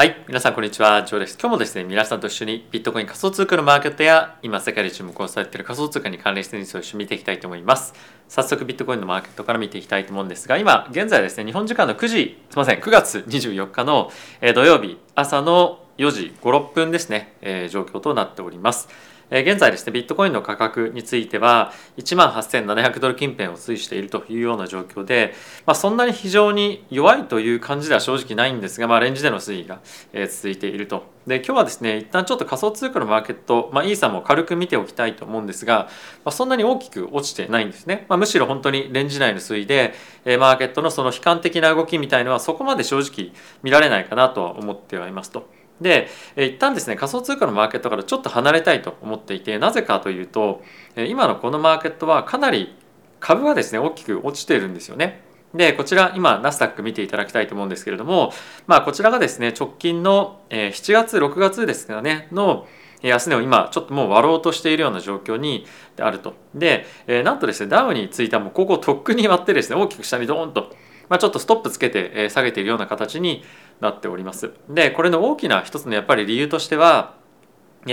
はい、皆さんこんにちは、ジョーです。今日もですね、皆さんと一緒にビットコイン仮想通貨のマーケットや今世界で注目をされている仮想通貨に関連しているニュースを一緒に見ていきたいと思います。早速ビットコインのマーケットから見ていきたいと思うんですが、今現在ですね、日本時間の9時、すみません、9月24日の土曜日朝の4時5、6分ですね、えー、状況となっております。現在ですねビットコインの価格については1万8700ドル近辺を推移しているというような状況で、まあ、そんなに非常に弱いという感じでは正直ないんですが、まあ、レンジでの推移が続いているとで今日はですね一旦ちょっと仮想通貨のマーケット、まあ、イーサも軽く見ておきたいと思うんですが、まあ、そんなに大きく落ちてないんですね、まあ、むしろ本当にレンジ内の推移でマーケットのその悲観的な動きみたいのはそこまで正直見られないかなとは思ってはいますと。で一旦ですね仮想通貨のマーケットからちょっと離れたいと思っていてなぜかというと今のこのマーケットはかなり株はですね大きく落ちているんですよね。でこちら今ナスダック見ていただきたいと思うんですけれども、まあ、こちらがですね直近の7月6月ですかねの安値を今ちょっともう割ろうとしているような状況にあると。でなんとですねダウについてはもうここをとっくに割ってですね大きく下にドーンとまあ、ちょっとストップつけて下げているような形になっております。でこれの大きな一つのやっぱり理由としては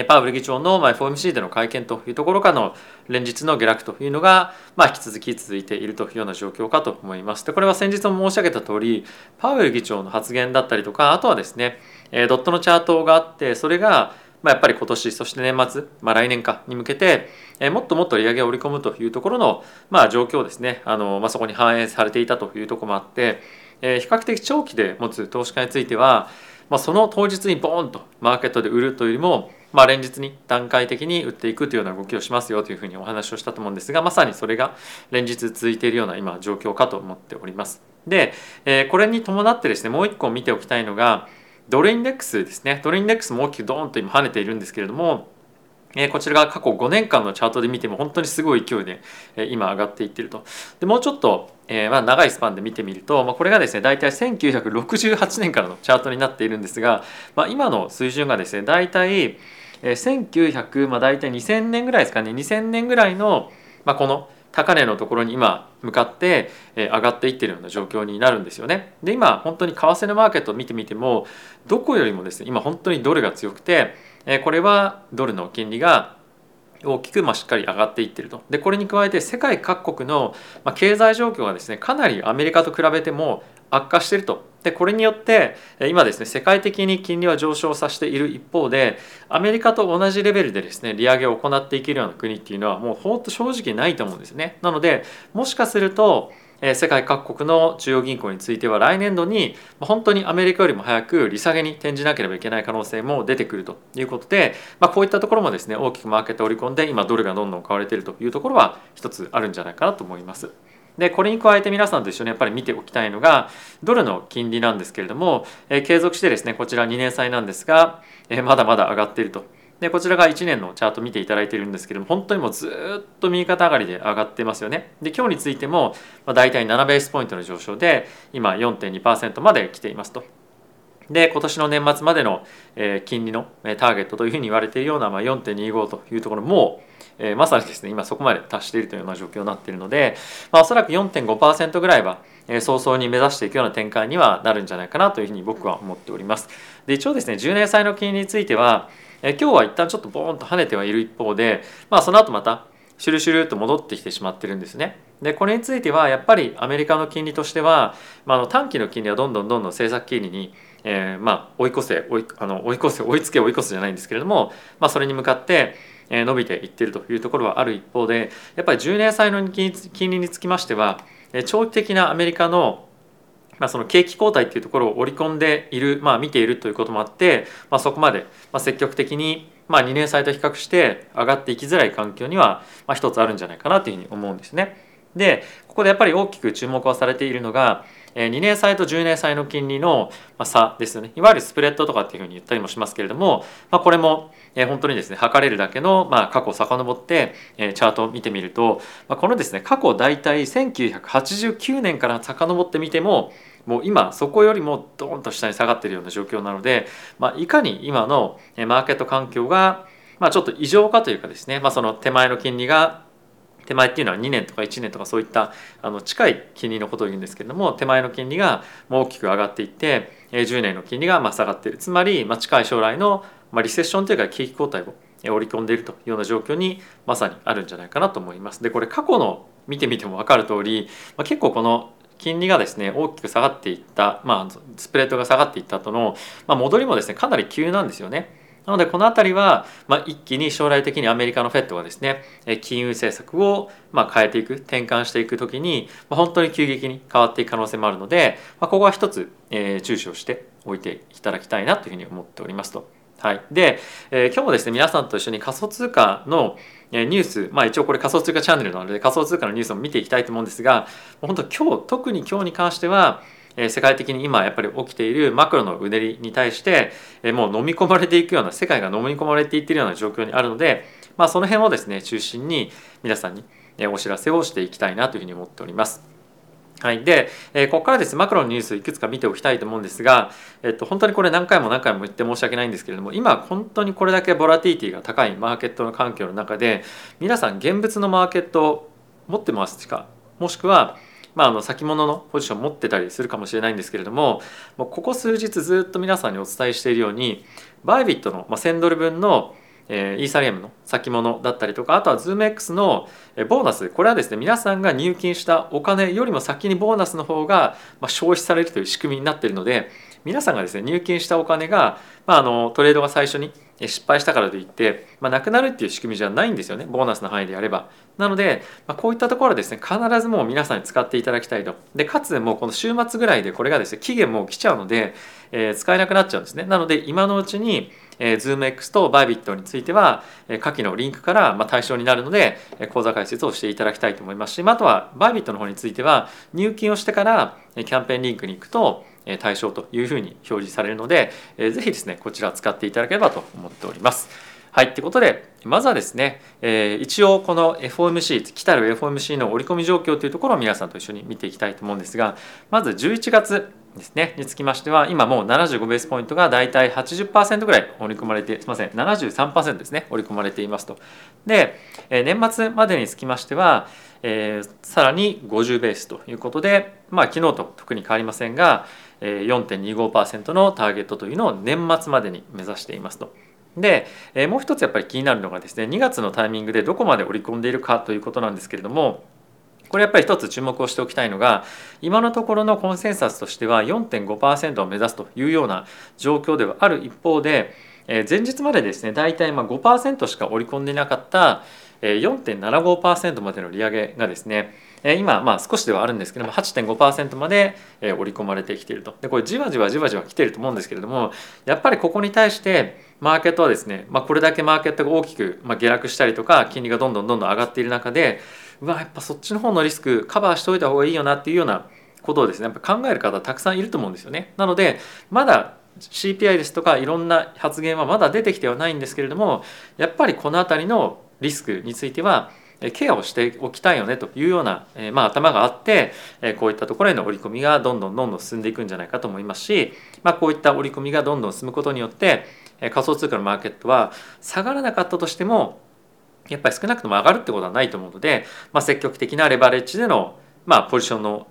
パウエル議長の FOMC での会見というところからの連日の下落というのが、まあ、引き続き続いているというような状況かと思います。でこれは先日も申し上げた通りパウエル議長の発言だったりとかあとはですねドットのチャートがあってそれがまあ、やっぱり今年そして年末、まあ、来年かに向けて、えもっともっと利上げを織り込むというところの、まあ、状況ですねあの、まあ、そこに反映されていたというところもあって、え比較的長期で持つ投資家については、まあ、その当日にボーンとマーケットで売るというよりも、まあ、連日に段階的に売っていくというような動きをしますよというふうにお話をしたと思うんですがまさにそれが連日続いているような今状況かと思っております。で、えこれに伴ってですねもう一個見ておきたいのがドルインデックスですねドルインデックスも大きくドーンと今跳ねているんですけれどもえこちらが過去5年間のチャートで見ても本当にすごい勢いで、え今上がっていってるとでもうちょっと、えまあ、長いスパンで見てみると、まあ、これがですね大体1968年からのチャートになっているんですが、まあ、今の水準がですね大体、え1900、まあ、大体2000年ぐらいですかね2000年ぐらいの、まあ、この高値のところに今向かって上がっていってるような状況になるんですよね。で今本当に為替のマーケットを見てみてもどこよりもですね今本当にドルが強くてこれはドルの金利が大きくましっかり上がっていってるとでこれに加えて世界各国の経済状況がですねかなりアメリカと比べても悪化しているとでこれによって今ですね世界的に金利は上昇させている一方でアメリカと同じレベルでですね利上げを行っていけるような国っていうのはもうほんと正直ないと思うんですね。なのでもしかすると世界各国の中央銀行については来年度に本当にアメリカよりも早く利下げに転じなければいけない可能性も出てくるということで、まあ、こういったところもですね大きくマーケットを織り込んで今ドルがどんどん買われているというところは一つあるんじゃないかなと思います。でこれに加えて皆さんと一緒にやっぱり見ておきたいのがドルの金利なんですけれども、え、継続してですねこちら2年債なんですが、え、まだまだ上がっていると。でこちらが1年のチャート見ていただいているんですけども本当にもうずっと右肩上がりで上がってますよね。で今日についても、まあ、大体7ベースポイントの上昇で今4.2%まで来ていますと。で今年の年末までの、えー、金利のターゲットというふうに言われているような、まあ、4.25というところもえー、まさにですね今そこまで達しているというような状況になっているので、まあ、おそらく4.5%ぐらいは、えー、早々に目指していくような展開にはなるんじゃないかなというふうに僕は思っております。で一応ですね10年債の金利については、えー、今日は一旦ちょっとボーンと跳ねてはいる一方で、まあ、その後またシュルシュルと戻ってきてしまってるんですね。でこれについてはやっぱりアメリカの金利としては、まあ、あの短期の金利はどんどんどんどん政策金利にえー、まあ追い越せ追いあの追い越せ追いつけ追い越すじゃないんですけれども、まあ、それに向かって伸びていってるというところはある一方でやっぱり10年債の金利につきましては長期的なアメリカのまあ、その景気後退っていうところを織り込んでいる、まあ、見ているということもあって、まあ、そこまで積極的に、まあ、2年債と比較して上がっていきづらい環境には、まあ、一つあるんじゃないかなというふうに思うんですね。でここでやっぱり大きく注目はされているのが2年債と10年債の金利の差ですね。いわゆるスプレッドとかっていうふうに言ったりもしますけれども、まあ、これも本当にですね測れるだけの、まあ、過去を遡ってチャートを見てみると、まあ、このですね過去大体1989年から遡ってみてももう今そこよりもドーンと下に下がってるような状況なので、まあ、いかに今のマーケット環境が、まあ、ちょっと異常かというかですね、まあ、その手前の金利が手前っていうのは2年とか1年とかそういったあの近い金利のことを言うんですけれども手前の金利がもう大きく上がっていって10年の金利がま下がっているつまりま近い将来のまリセッションというか景気後退を織り込んでいるというような状況にまさにあるんじゃないかなと思います。でこれ過去の見てみても分かる通り、まあ、結構この金利がですね大きく下がっていった、まあ、スプレッドが下がっていった後の、まあ、戻りもですねかなり急なんですよね。なのでこの辺りは、まあ、一気に将来的にアメリカのフェットがですね金融政策をまあ変えていく転換していく時に、まあ、本当に急激に変わっていく可能性もあるので、まあ、ここは一つ、えー、注視をしておいていただきたいなというふうに思っておりますと。はい、で、えー、今日もですね皆さんと一緒に仮想通貨のニュース、まあ、一応これ仮想通貨チャンネルなので仮想通貨のニュースも見ていきたいと思うんですが本当今日特に今日に関しては世界的に今やっぱり起きているマクロのうねりに対してもう飲み込まれていくような世界が飲み込まれていっているような状況にあるので、まあ、その辺をですね中心に皆さんにお知らせをしていきたいなというふうに思っております。はい、で、え、ここからですねマクロのニュースいくつか見ておきたいと思うんですが、えっと、本当にこれ何回も何回も言って申し訳ないんですけれども今本当にこれだけボラティティが高いマーケットの環境の中で皆さん現物のマーケットを持ってますか？もしくは、まあ、あの先物のポジション持ってたりするかもしれないんですけれどももうここ数日ずっと皆さんにお伝えしているようにバイビットの、まあ、1000ドル分のえイーサリアムの先物だったりとかあとは ZoomX のボーナスこれはですね皆さんが入金したお金よりも先にボーナスの方がま消費されるという仕組みになっているので皆さんがですね入金したお金が、まあ、あのトレードが最初に失敗したからといって、まあ、なくなるっていう仕組みじゃないんですよねボーナスの範囲でやれば。なので、まあ、こういったところはですね必ずもう皆さんに使っていただきたいと。でかつもうこの週末ぐらいでこれがですね期限もう来ちゃうので、えー、使えなくなっちゃうんですね。なので今のうちにえー、ZoomX と Bybit については、えー、下記のリンクから、まあ、対象になるので、えー、講座解説をしていただきたいと思いますし、まあ、あとは Bybit の方については入金をしてからキャンペーンリンクに行くと対象というふうに表示されるので、えー、ぜひですねこちら使っていただければと思っております。はい、ということでまずはですね、えー、一応この FOMC 来たる FOMC の織り込み状況というところを皆さんと一緒に見ていきたいと思うんですがまず11月ですねにつきましては今もう75ベースポイントがだいたい80%ぐらい織り込まれてすみません73%ですね織り込まれていますとで、え年末までにつきましては、えー、さらに50ベースということでまあ昨日と特に変わりませんが、4.25%のターゲットというのを年末までに目指していますと。で、え、もう一つやっぱり気になるのがですね2月のタイミングでどこまで織り込んでいるかということなんですけれどもこれやっぱり一つ注目をしておきたいのが今のところのコンセンサスとしては4.5%を目指すというような状況ではある一方で前日までですね大体ま5%しか織り込んでいなかった4.75%までの利上げがですね今まあ少しではあるんですけども8.5%まで織り込まれてきているとでこれじわじわじわじわ来ていると思うんですけれどもやっぱりここに対してマーケットはですね、まあ、これだけマーケットが大きく下落したりとか金利がどんどんどんどん上がっている中でうわやっぱそっちの方のリスクカバーしておいた方がいいよなっていうようなことをですねやっぱ考える方たくさんいると思うんですよね。なのでまだ CPI ですとかいろんな発言はまだ出てきてはないんですけれどもやっぱりこの辺りのリスクについてはケアをしておきたいよねというような、えまあ、頭があってこういったところへの織り込みがどんどんどんどん進んでいくんじゃないかと思いますし、まあ、こういった織り込みがどんどん進むことによって仮想通貨のマーケットは下がらなかったとしてもやっぱり少なくとも上がるってことはないと思うので、まあ、積極的なレバレッジでの、まあ、ポジションの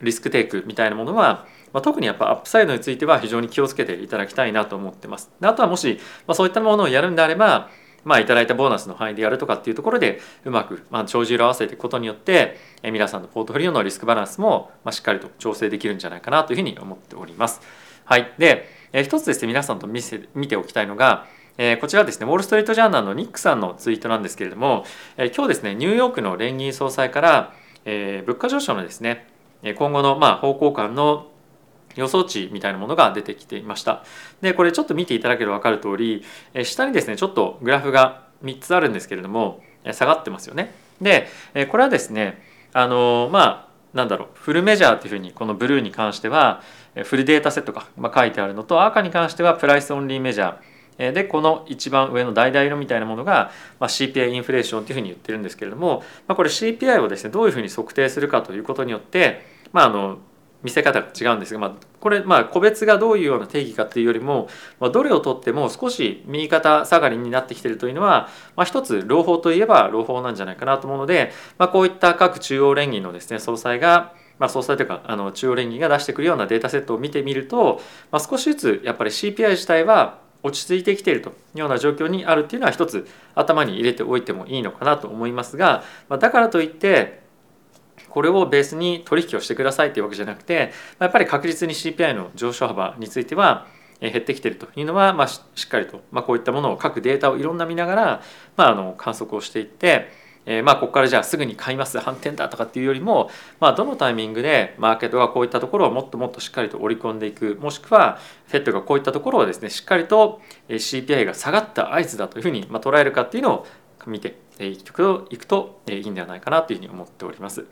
リスクテイクみたいなものは、まあ、特にやっぱアップサイドについては非常に気をつけていただきたいなと思ってます。あとはもし、まあ、そういったものをやるんであればまあ、いただいたボーナスの範囲でやるとかっていうところでうまく、まあ、帳汁を合わせていくことによって皆さんのポートフォリオのリスクバランスも、まあ、しっかりと調整できるんじゃないかなというふうに思っております。はい、でえ一つですね皆さんと見せ見ておきたいのがえこちらですねウォール・ストリート・ジャーナルのニックさんのツイートなんですけれども、え今日ですねニューヨークの連銀総裁から、え物価上昇のですね今後のまあ方向感の予想値みたいなものが出てきていました。でこれちょっと見ていただければ分かる通り下にですねちょっとグラフが3つあるんですけれども下がってますよね。でこれはですねあのまあなんだろうフルメジャーというふうにこのブルーに関してはフルデータセットが書いてあるのと赤に関してはプライスオンリーメジャー。でこの一番上の橙色みたいなものが、まあ、CPI インフレーションというふうに言ってるんですけれども、まあ、これ CPI をですねどういうふうに測定するかということによって、まあ、あの見せ方が違うんですが、まあ、これまあ個別がどういうような定義かっていうよりも、まあ、どれをとっても少し右肩下がりになってきてるというのは、まあ、一つ朗報といえば朗報なんじゃないかなと思うので、まあ、こういった各中央連銀のですね総裁がまあ、総裁というかあの中央連銀が出してくるようなデータセットを見てみると、まあ、少しずつやっぱり CPI 自体は落ち着いてきているというような状況にあるっていうのは一つ頭に入れておいてもいいのかなと思いますが、まあ、だからといってこれをベースに取引をしてくださいというわけじゃなくてやっぱり確実に CPI の上昇幅については減ってきているというのは、まあ、しっかりと、まあ、こういったものを各データをいろんな見ながら、まあ、あの観測をしていってえー、まあここからじゃあすぐに買います反転だとかっていうよりも、まあ、どのタイミングでマーケットがこういったところをもっともっとしっかりと織り込んでいくもしくは FED がこういったところをですねしっかりと CPI が下がった合図だというふうにま捉えるかっていうのを見ていくといくといいんではないかなというふうに思っております。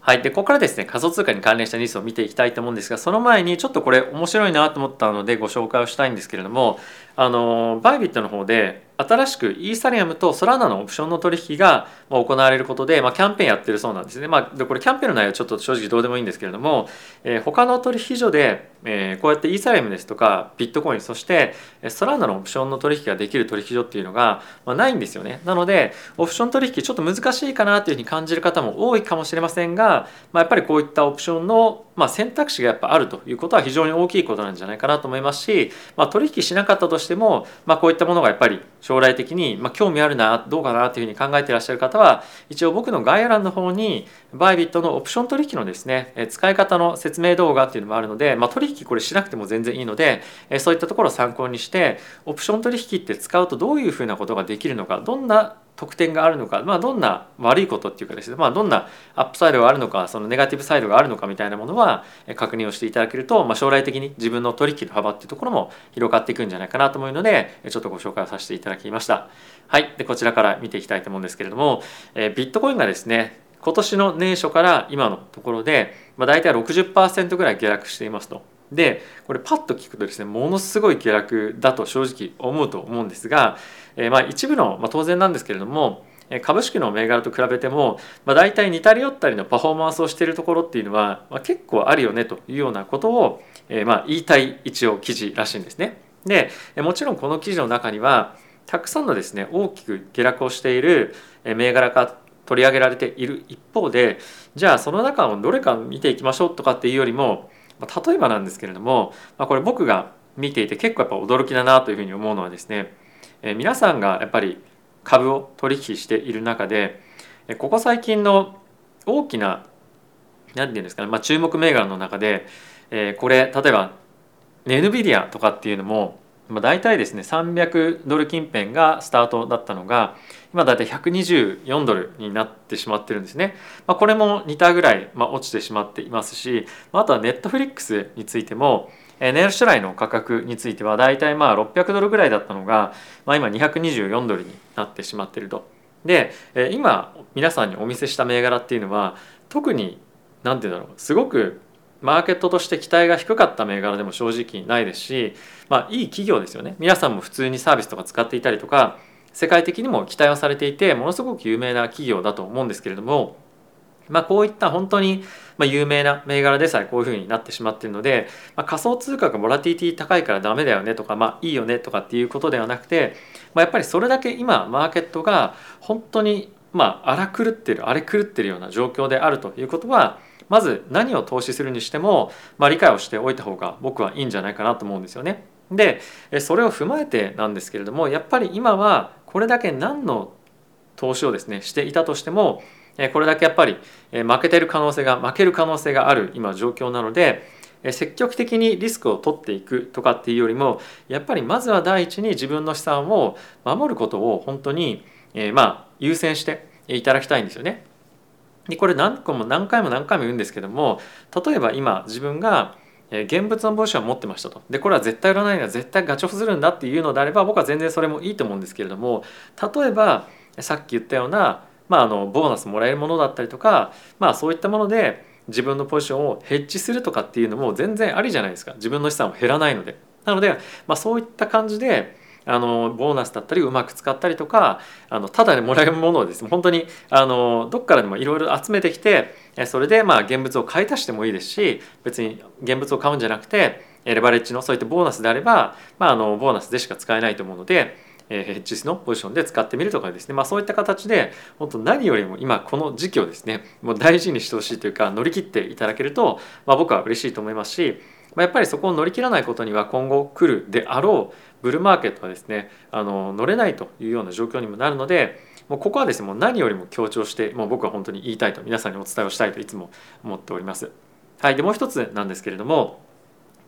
はい。で、ここからですね、仮想通貨に関連したニュースを見ていきたいと思うんですが、その前にちょっとこれ面白いなと思ったのでご紹介をしたいんですけれども、あの、バイビットの方で、新しくイーサリアムとソラナのオプションの取引が行われることで、まあ、キャンペーンやってるそうなんですね。まあ、でこれキャンペーンの内容ちょっと正直どうでもいいんですけれども、えー、他の取引所で、えー、こうやってイーサリアムですとかビットコインそしてソラナのオプションの取引ができる取引所っていうのが、まあ、ないんですよね。なのでオプション取引ちょっと難しいかなというふうに感じる方も多いかもしれませんが、まあ、やっぱりこういったオプションのまあ、選択肢がやっぱあるということは非常に大きいことなんじゃないかなと思いますし、まあ、取引しなかったとしても、まあ、こういったものがやっぱり将来的に、まあ、興味あるなどうかなというふうに考えていらっしゃる方は一応僕の概要欄の方にバイビットのオプション取引のですね使い方の説明動画っていうのもあるので、まあ、取引これしなくても全然いいのでそういったところを参考にしてオプション取引って使うとどういうふうなことができるのかどんな特典があるのか、まあ、どんな悪いことっていうかですね、まあ、どんなアップサイドがあるのかそのネガティブサイドがあるのかみたいなものは確認をしていただけると、まあ、将来的に自分の取引の幅っていうところも広がっていくんじゃないかなと思うのでちょっとご紹介をさせていただきます。ただきました。はい、でこちらから見ていきたいと思うんですけれども、えビットコインがですね今年の年初から今のところで、まあ、大体60%ぐらい下落していますと。でこれパッと聞くとですねものすごい下落だと正直思うと思うんですが、えー、まあ一部の、まあ、当然なんですけれども株式の銘柄と比べても、まあ、大体似たり寄ったりのパフォーマンスをしているところっていうのは、まあ、結構あるよねというようなことを、えー、まあ言いたい一応記事らしいんですね。でもちろんこの記事の中にはたくさんのですね大きく下落をしている銘柄が取り上げられている一方でじゃあその中をどれか見ていきましょうとかっていうよりも例えばなんですけれども、これ僕が見ていて結構やっぱ驚きだなというふうに思うのはですね、皆さんがやっぱり株を取引している中でここ最近の大きな何て言うんですかね、まあ、注目銘柄の中で、これ例えば NVIDIA とかっていうのも、まあ、大体ですね300ドル近辺がスタートだったのが今大体124ドルになってしまってるんですね。まあ、これも似たぐらい、まあ、落ちてしまっていますしまあとはネットフリックスについてもネルシュライの価格については大体まあ600ドルぐらいだったのが、まあ、今224ドルになってしまってると。で今皆さんにお見せした銘柄っていうのは特に何て言うんだろうすごくマーケットとして期待が低かった銘柄でも正直ないですし、まあ、いい企業ですよね。皆さんも普通にサービスとか使っていたりとか世界的にも期待をされていてものすごく有名な企業だと思うんですけれども、まあ、こういった本当に有名な銘柄でさえこういうふうになってしまっているので、まあ、仮想通貨がボラティティ高いからダメだよねとか、まあ、いいよねとかっていうことではなくて、まあ、やっぱりそれだけ今マーケットが本当にまあ荒狂ってる荒れ狂ってるような状況であるということはまず何を投資するにしても、まあ、理解をしておいた方が僕はいいんじゃないかなと思うんですよね。でそれを踏まえてなんですけれどもやっぱり今はこれだけ何の投資をですねしていたとしてもこれだけやっぱり負けてる可能性が負ける可能性がある今状況なので積極的にリスクを取っていくとかっていうよりもやっぱりまずは第一に自分の資産を守ることを本当にまあ優先していただきたいんですよね。でこれ何個も何回も何回も言うんですけども例えば今自分が現物の帽子を持ってましたとでこれは絶対売らないのは絶対ガチョフするんだっていうのであれば僕は全然それもいいと思うんですけれども例えばさっき言ったような、まあ、あのボーナスもらえるものだったりとか、まあ、そういったもので自分のポジションをヘッジするとかっていうのも全然ありじゃないですか自分の資産は減らないので。なので、まあ、そういった感じであのボーナスだったりうまく使ったりとかあのただでもらえるものをですね本当にあのどっからでもいろいろ集めてきてそれでまあ現物を買い足してもいいですし別に現物を買うんじゃなくてレバレッジのそういったボーナスであれば、まあ、あのボーナスでしか使えないと思うのでえヘッジスのポジションで使ってみるとかですね、まあ、そういった形で本当何よりも今この時期をですねもう大事にしてほしいというか乗り切っていただけると、まあ、僕は嬉しいと思いますし、まあ、やっぱりそこを乗り切らないことには今後来るであろうブルーマーケットはですねあの乗れないというような状況にもなるのでもうここはですねもう何よりも強調してもう僕は本当に言いたいと皆さんにお伝えをしたいといつも思っております。はい、でもう一つなんですけれども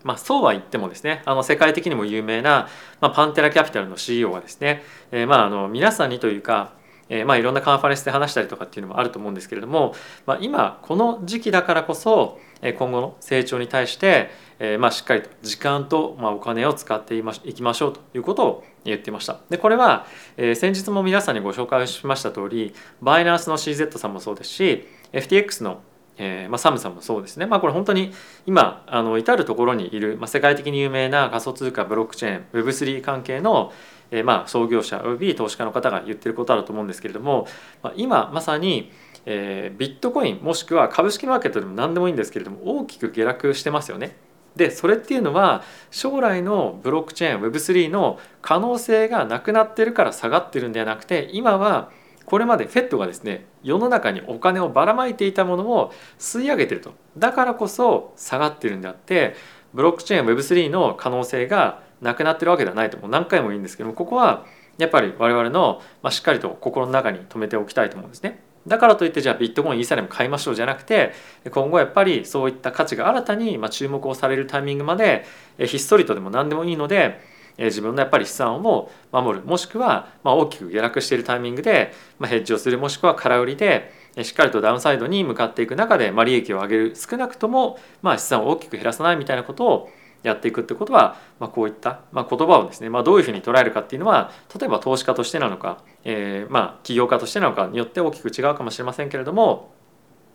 まあ、そうは言ってもですねあの世界的にも有名な、まあ、パンテラキャピタルの CEO がですね、えー、まああの皆さんにというか、えー、まあいろんなカンファレンスで話したりとかっていうのもあると思うんですけれども、まあ、今この時期だからこそ今後の成長に対して、えー、まあしっかりと時間と、まあ、お金を使っていきましょうということを言っていました。でこれは、えー、先日も皆さんにご紹介しました通りバイナンスの CZ さんもそうですし FTX のえーまあ、サムさんもそうですね、まあ、これ本当に今あの至る所にいる、まあ、世界的に有名な仮想通貨ブロックチェーン Web3 関係の、えーまあ、創業者および投資家の方が言ってることだと思うんですけれども、まあ、今まさに、えー、ビットコインもしくは株式マーケットでも何でもいいんですけれども大きく下落してますよね。でそれっていうのは将来のブロックチェーン Web3 の可能性がなくなってるから下がってるんではなくて今はこれまで FED がですね世の中にお金をばらまいていたものを吸い上げてるとだからこそ下がってるんであってブロックチェーン Web3 の可能性がなくなってるわけではないともう。何回も言うんですけどもここはやっぱり我々の、まあ、しっかりと心の中に留めておきたいと思うんですね。だからといってじゃあビットコインイーサリアム買いましょうじゃなくて今後やっぱりそういった価値が新たに注目をされるタイミングまでひっそりとでも何でもいいので自分のやっぱり資産を守る。もしくは大きく下落しているタイミングでヘッジをする。もしくは空売りでしっかりとダウンサイドに向かっていく中で利益を上げる。少なくとも資産を大きく減らさないみたいなことをやっていくってことは、まあこういった、まあ言葉をですね、まあどういうふうに捉えるかっていうのは例えば投資家としてなのか、えー、まあ起業家としてなのかによって大きく違うかもしれませんけれども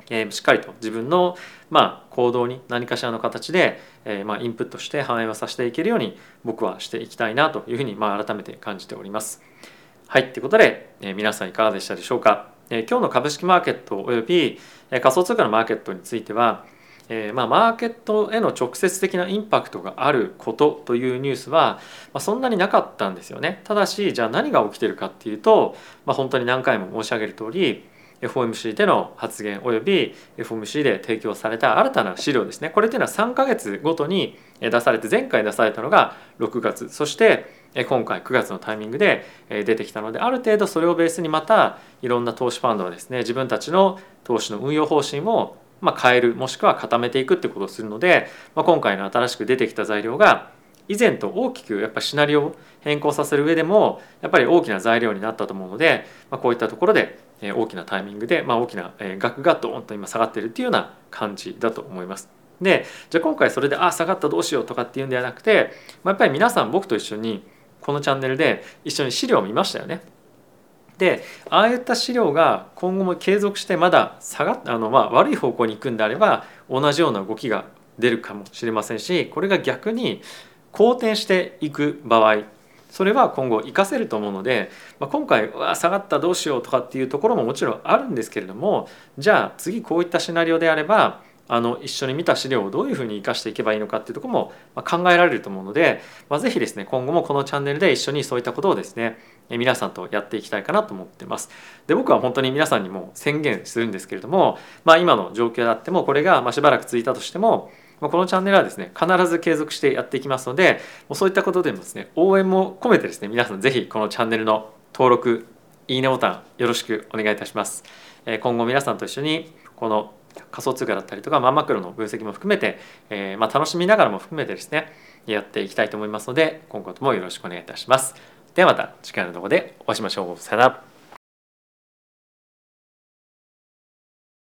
えー、しっかりと自分の、まあ、行動に何かしらの形で、えーまあ、インプットして反映をさせていけるように僕はしていきたいなというふうに、まあ、改めて感じております。はいということで、えー、皆さんいかがでしたでしょうか。えー、今日の株式マーケットおよび、仮想通貨のマーケットについては、えーまあ、マーケットへの直接的なインパクトがあることというニュースは、まあ、そんなになかったんですよね。ただしじゃあ何が起きてるかっていうと、まあ、本当に何回も申し上げる通り FOMC での発言および FOMC で提供された新たな資料ですねこれっていうのは3ヶ月ごとに出されて前回出されたのが6月そして今回9月のタイミングで出てきたのである程度それをベースにまたいろんな投資ファンドはですね自分たちの投資の運用方針をま変えるもしくは固めていくってことをするので、まあ、今回の新しく出てきた材料が以前と大きくやっぱシナリオを変更させる上でもやっぱり大きな材料になったと思うので、まあ、こういったところで大きなタイミングで、まあ、大きな額がドーンと今下がってるっていうような感じだと思います。でじゃあ今回それであ下がったどうしようとかっていうんではなくて、まあ、やっぱり皆さん僕と一緒にこのチャンネルで一緒に資料を見ましたよね。でああいった資料が今後も継続してまだ下がっあの、まあ、悪い方向に行くんであれば同じような動きが出るかもしれませんしこれが逆に好転していく場合それは今後活かせると思うので、まあ、今回わ下がったどうしようとかっていうところももちろんあるんですけれどもじゃあ次こういったシナリオであればあの一緒に見た資料をどういうふうに生かしていけばいいのかっていうところも考えられると思うので、まあ、ぜひですね今後もこのチャンネルで一緒にそういったことをですね皆さんとやっていきたいかなと思ってます。で僕は本当に皆さんにも宣言するんですけれども、まあ、今の状況であってもこれがましばらく続いたとしてもこのチャンネルはですね必ず継続してやっていきますのでもうそういったことでもですね応援も込めてですね皆さん是非このチャンネルの登録いいねボタンよろしくお願いいたします今後皆さんと一緒にこの仮想通貨だったりとか、まあ、マクロの分析も含めて、えー、まあ、楽しみながらも含めてですねやっていきたいと思いますので今後ともよろしくお願いいたします。ではまた次回の動画でお会いしましょう。さよなら。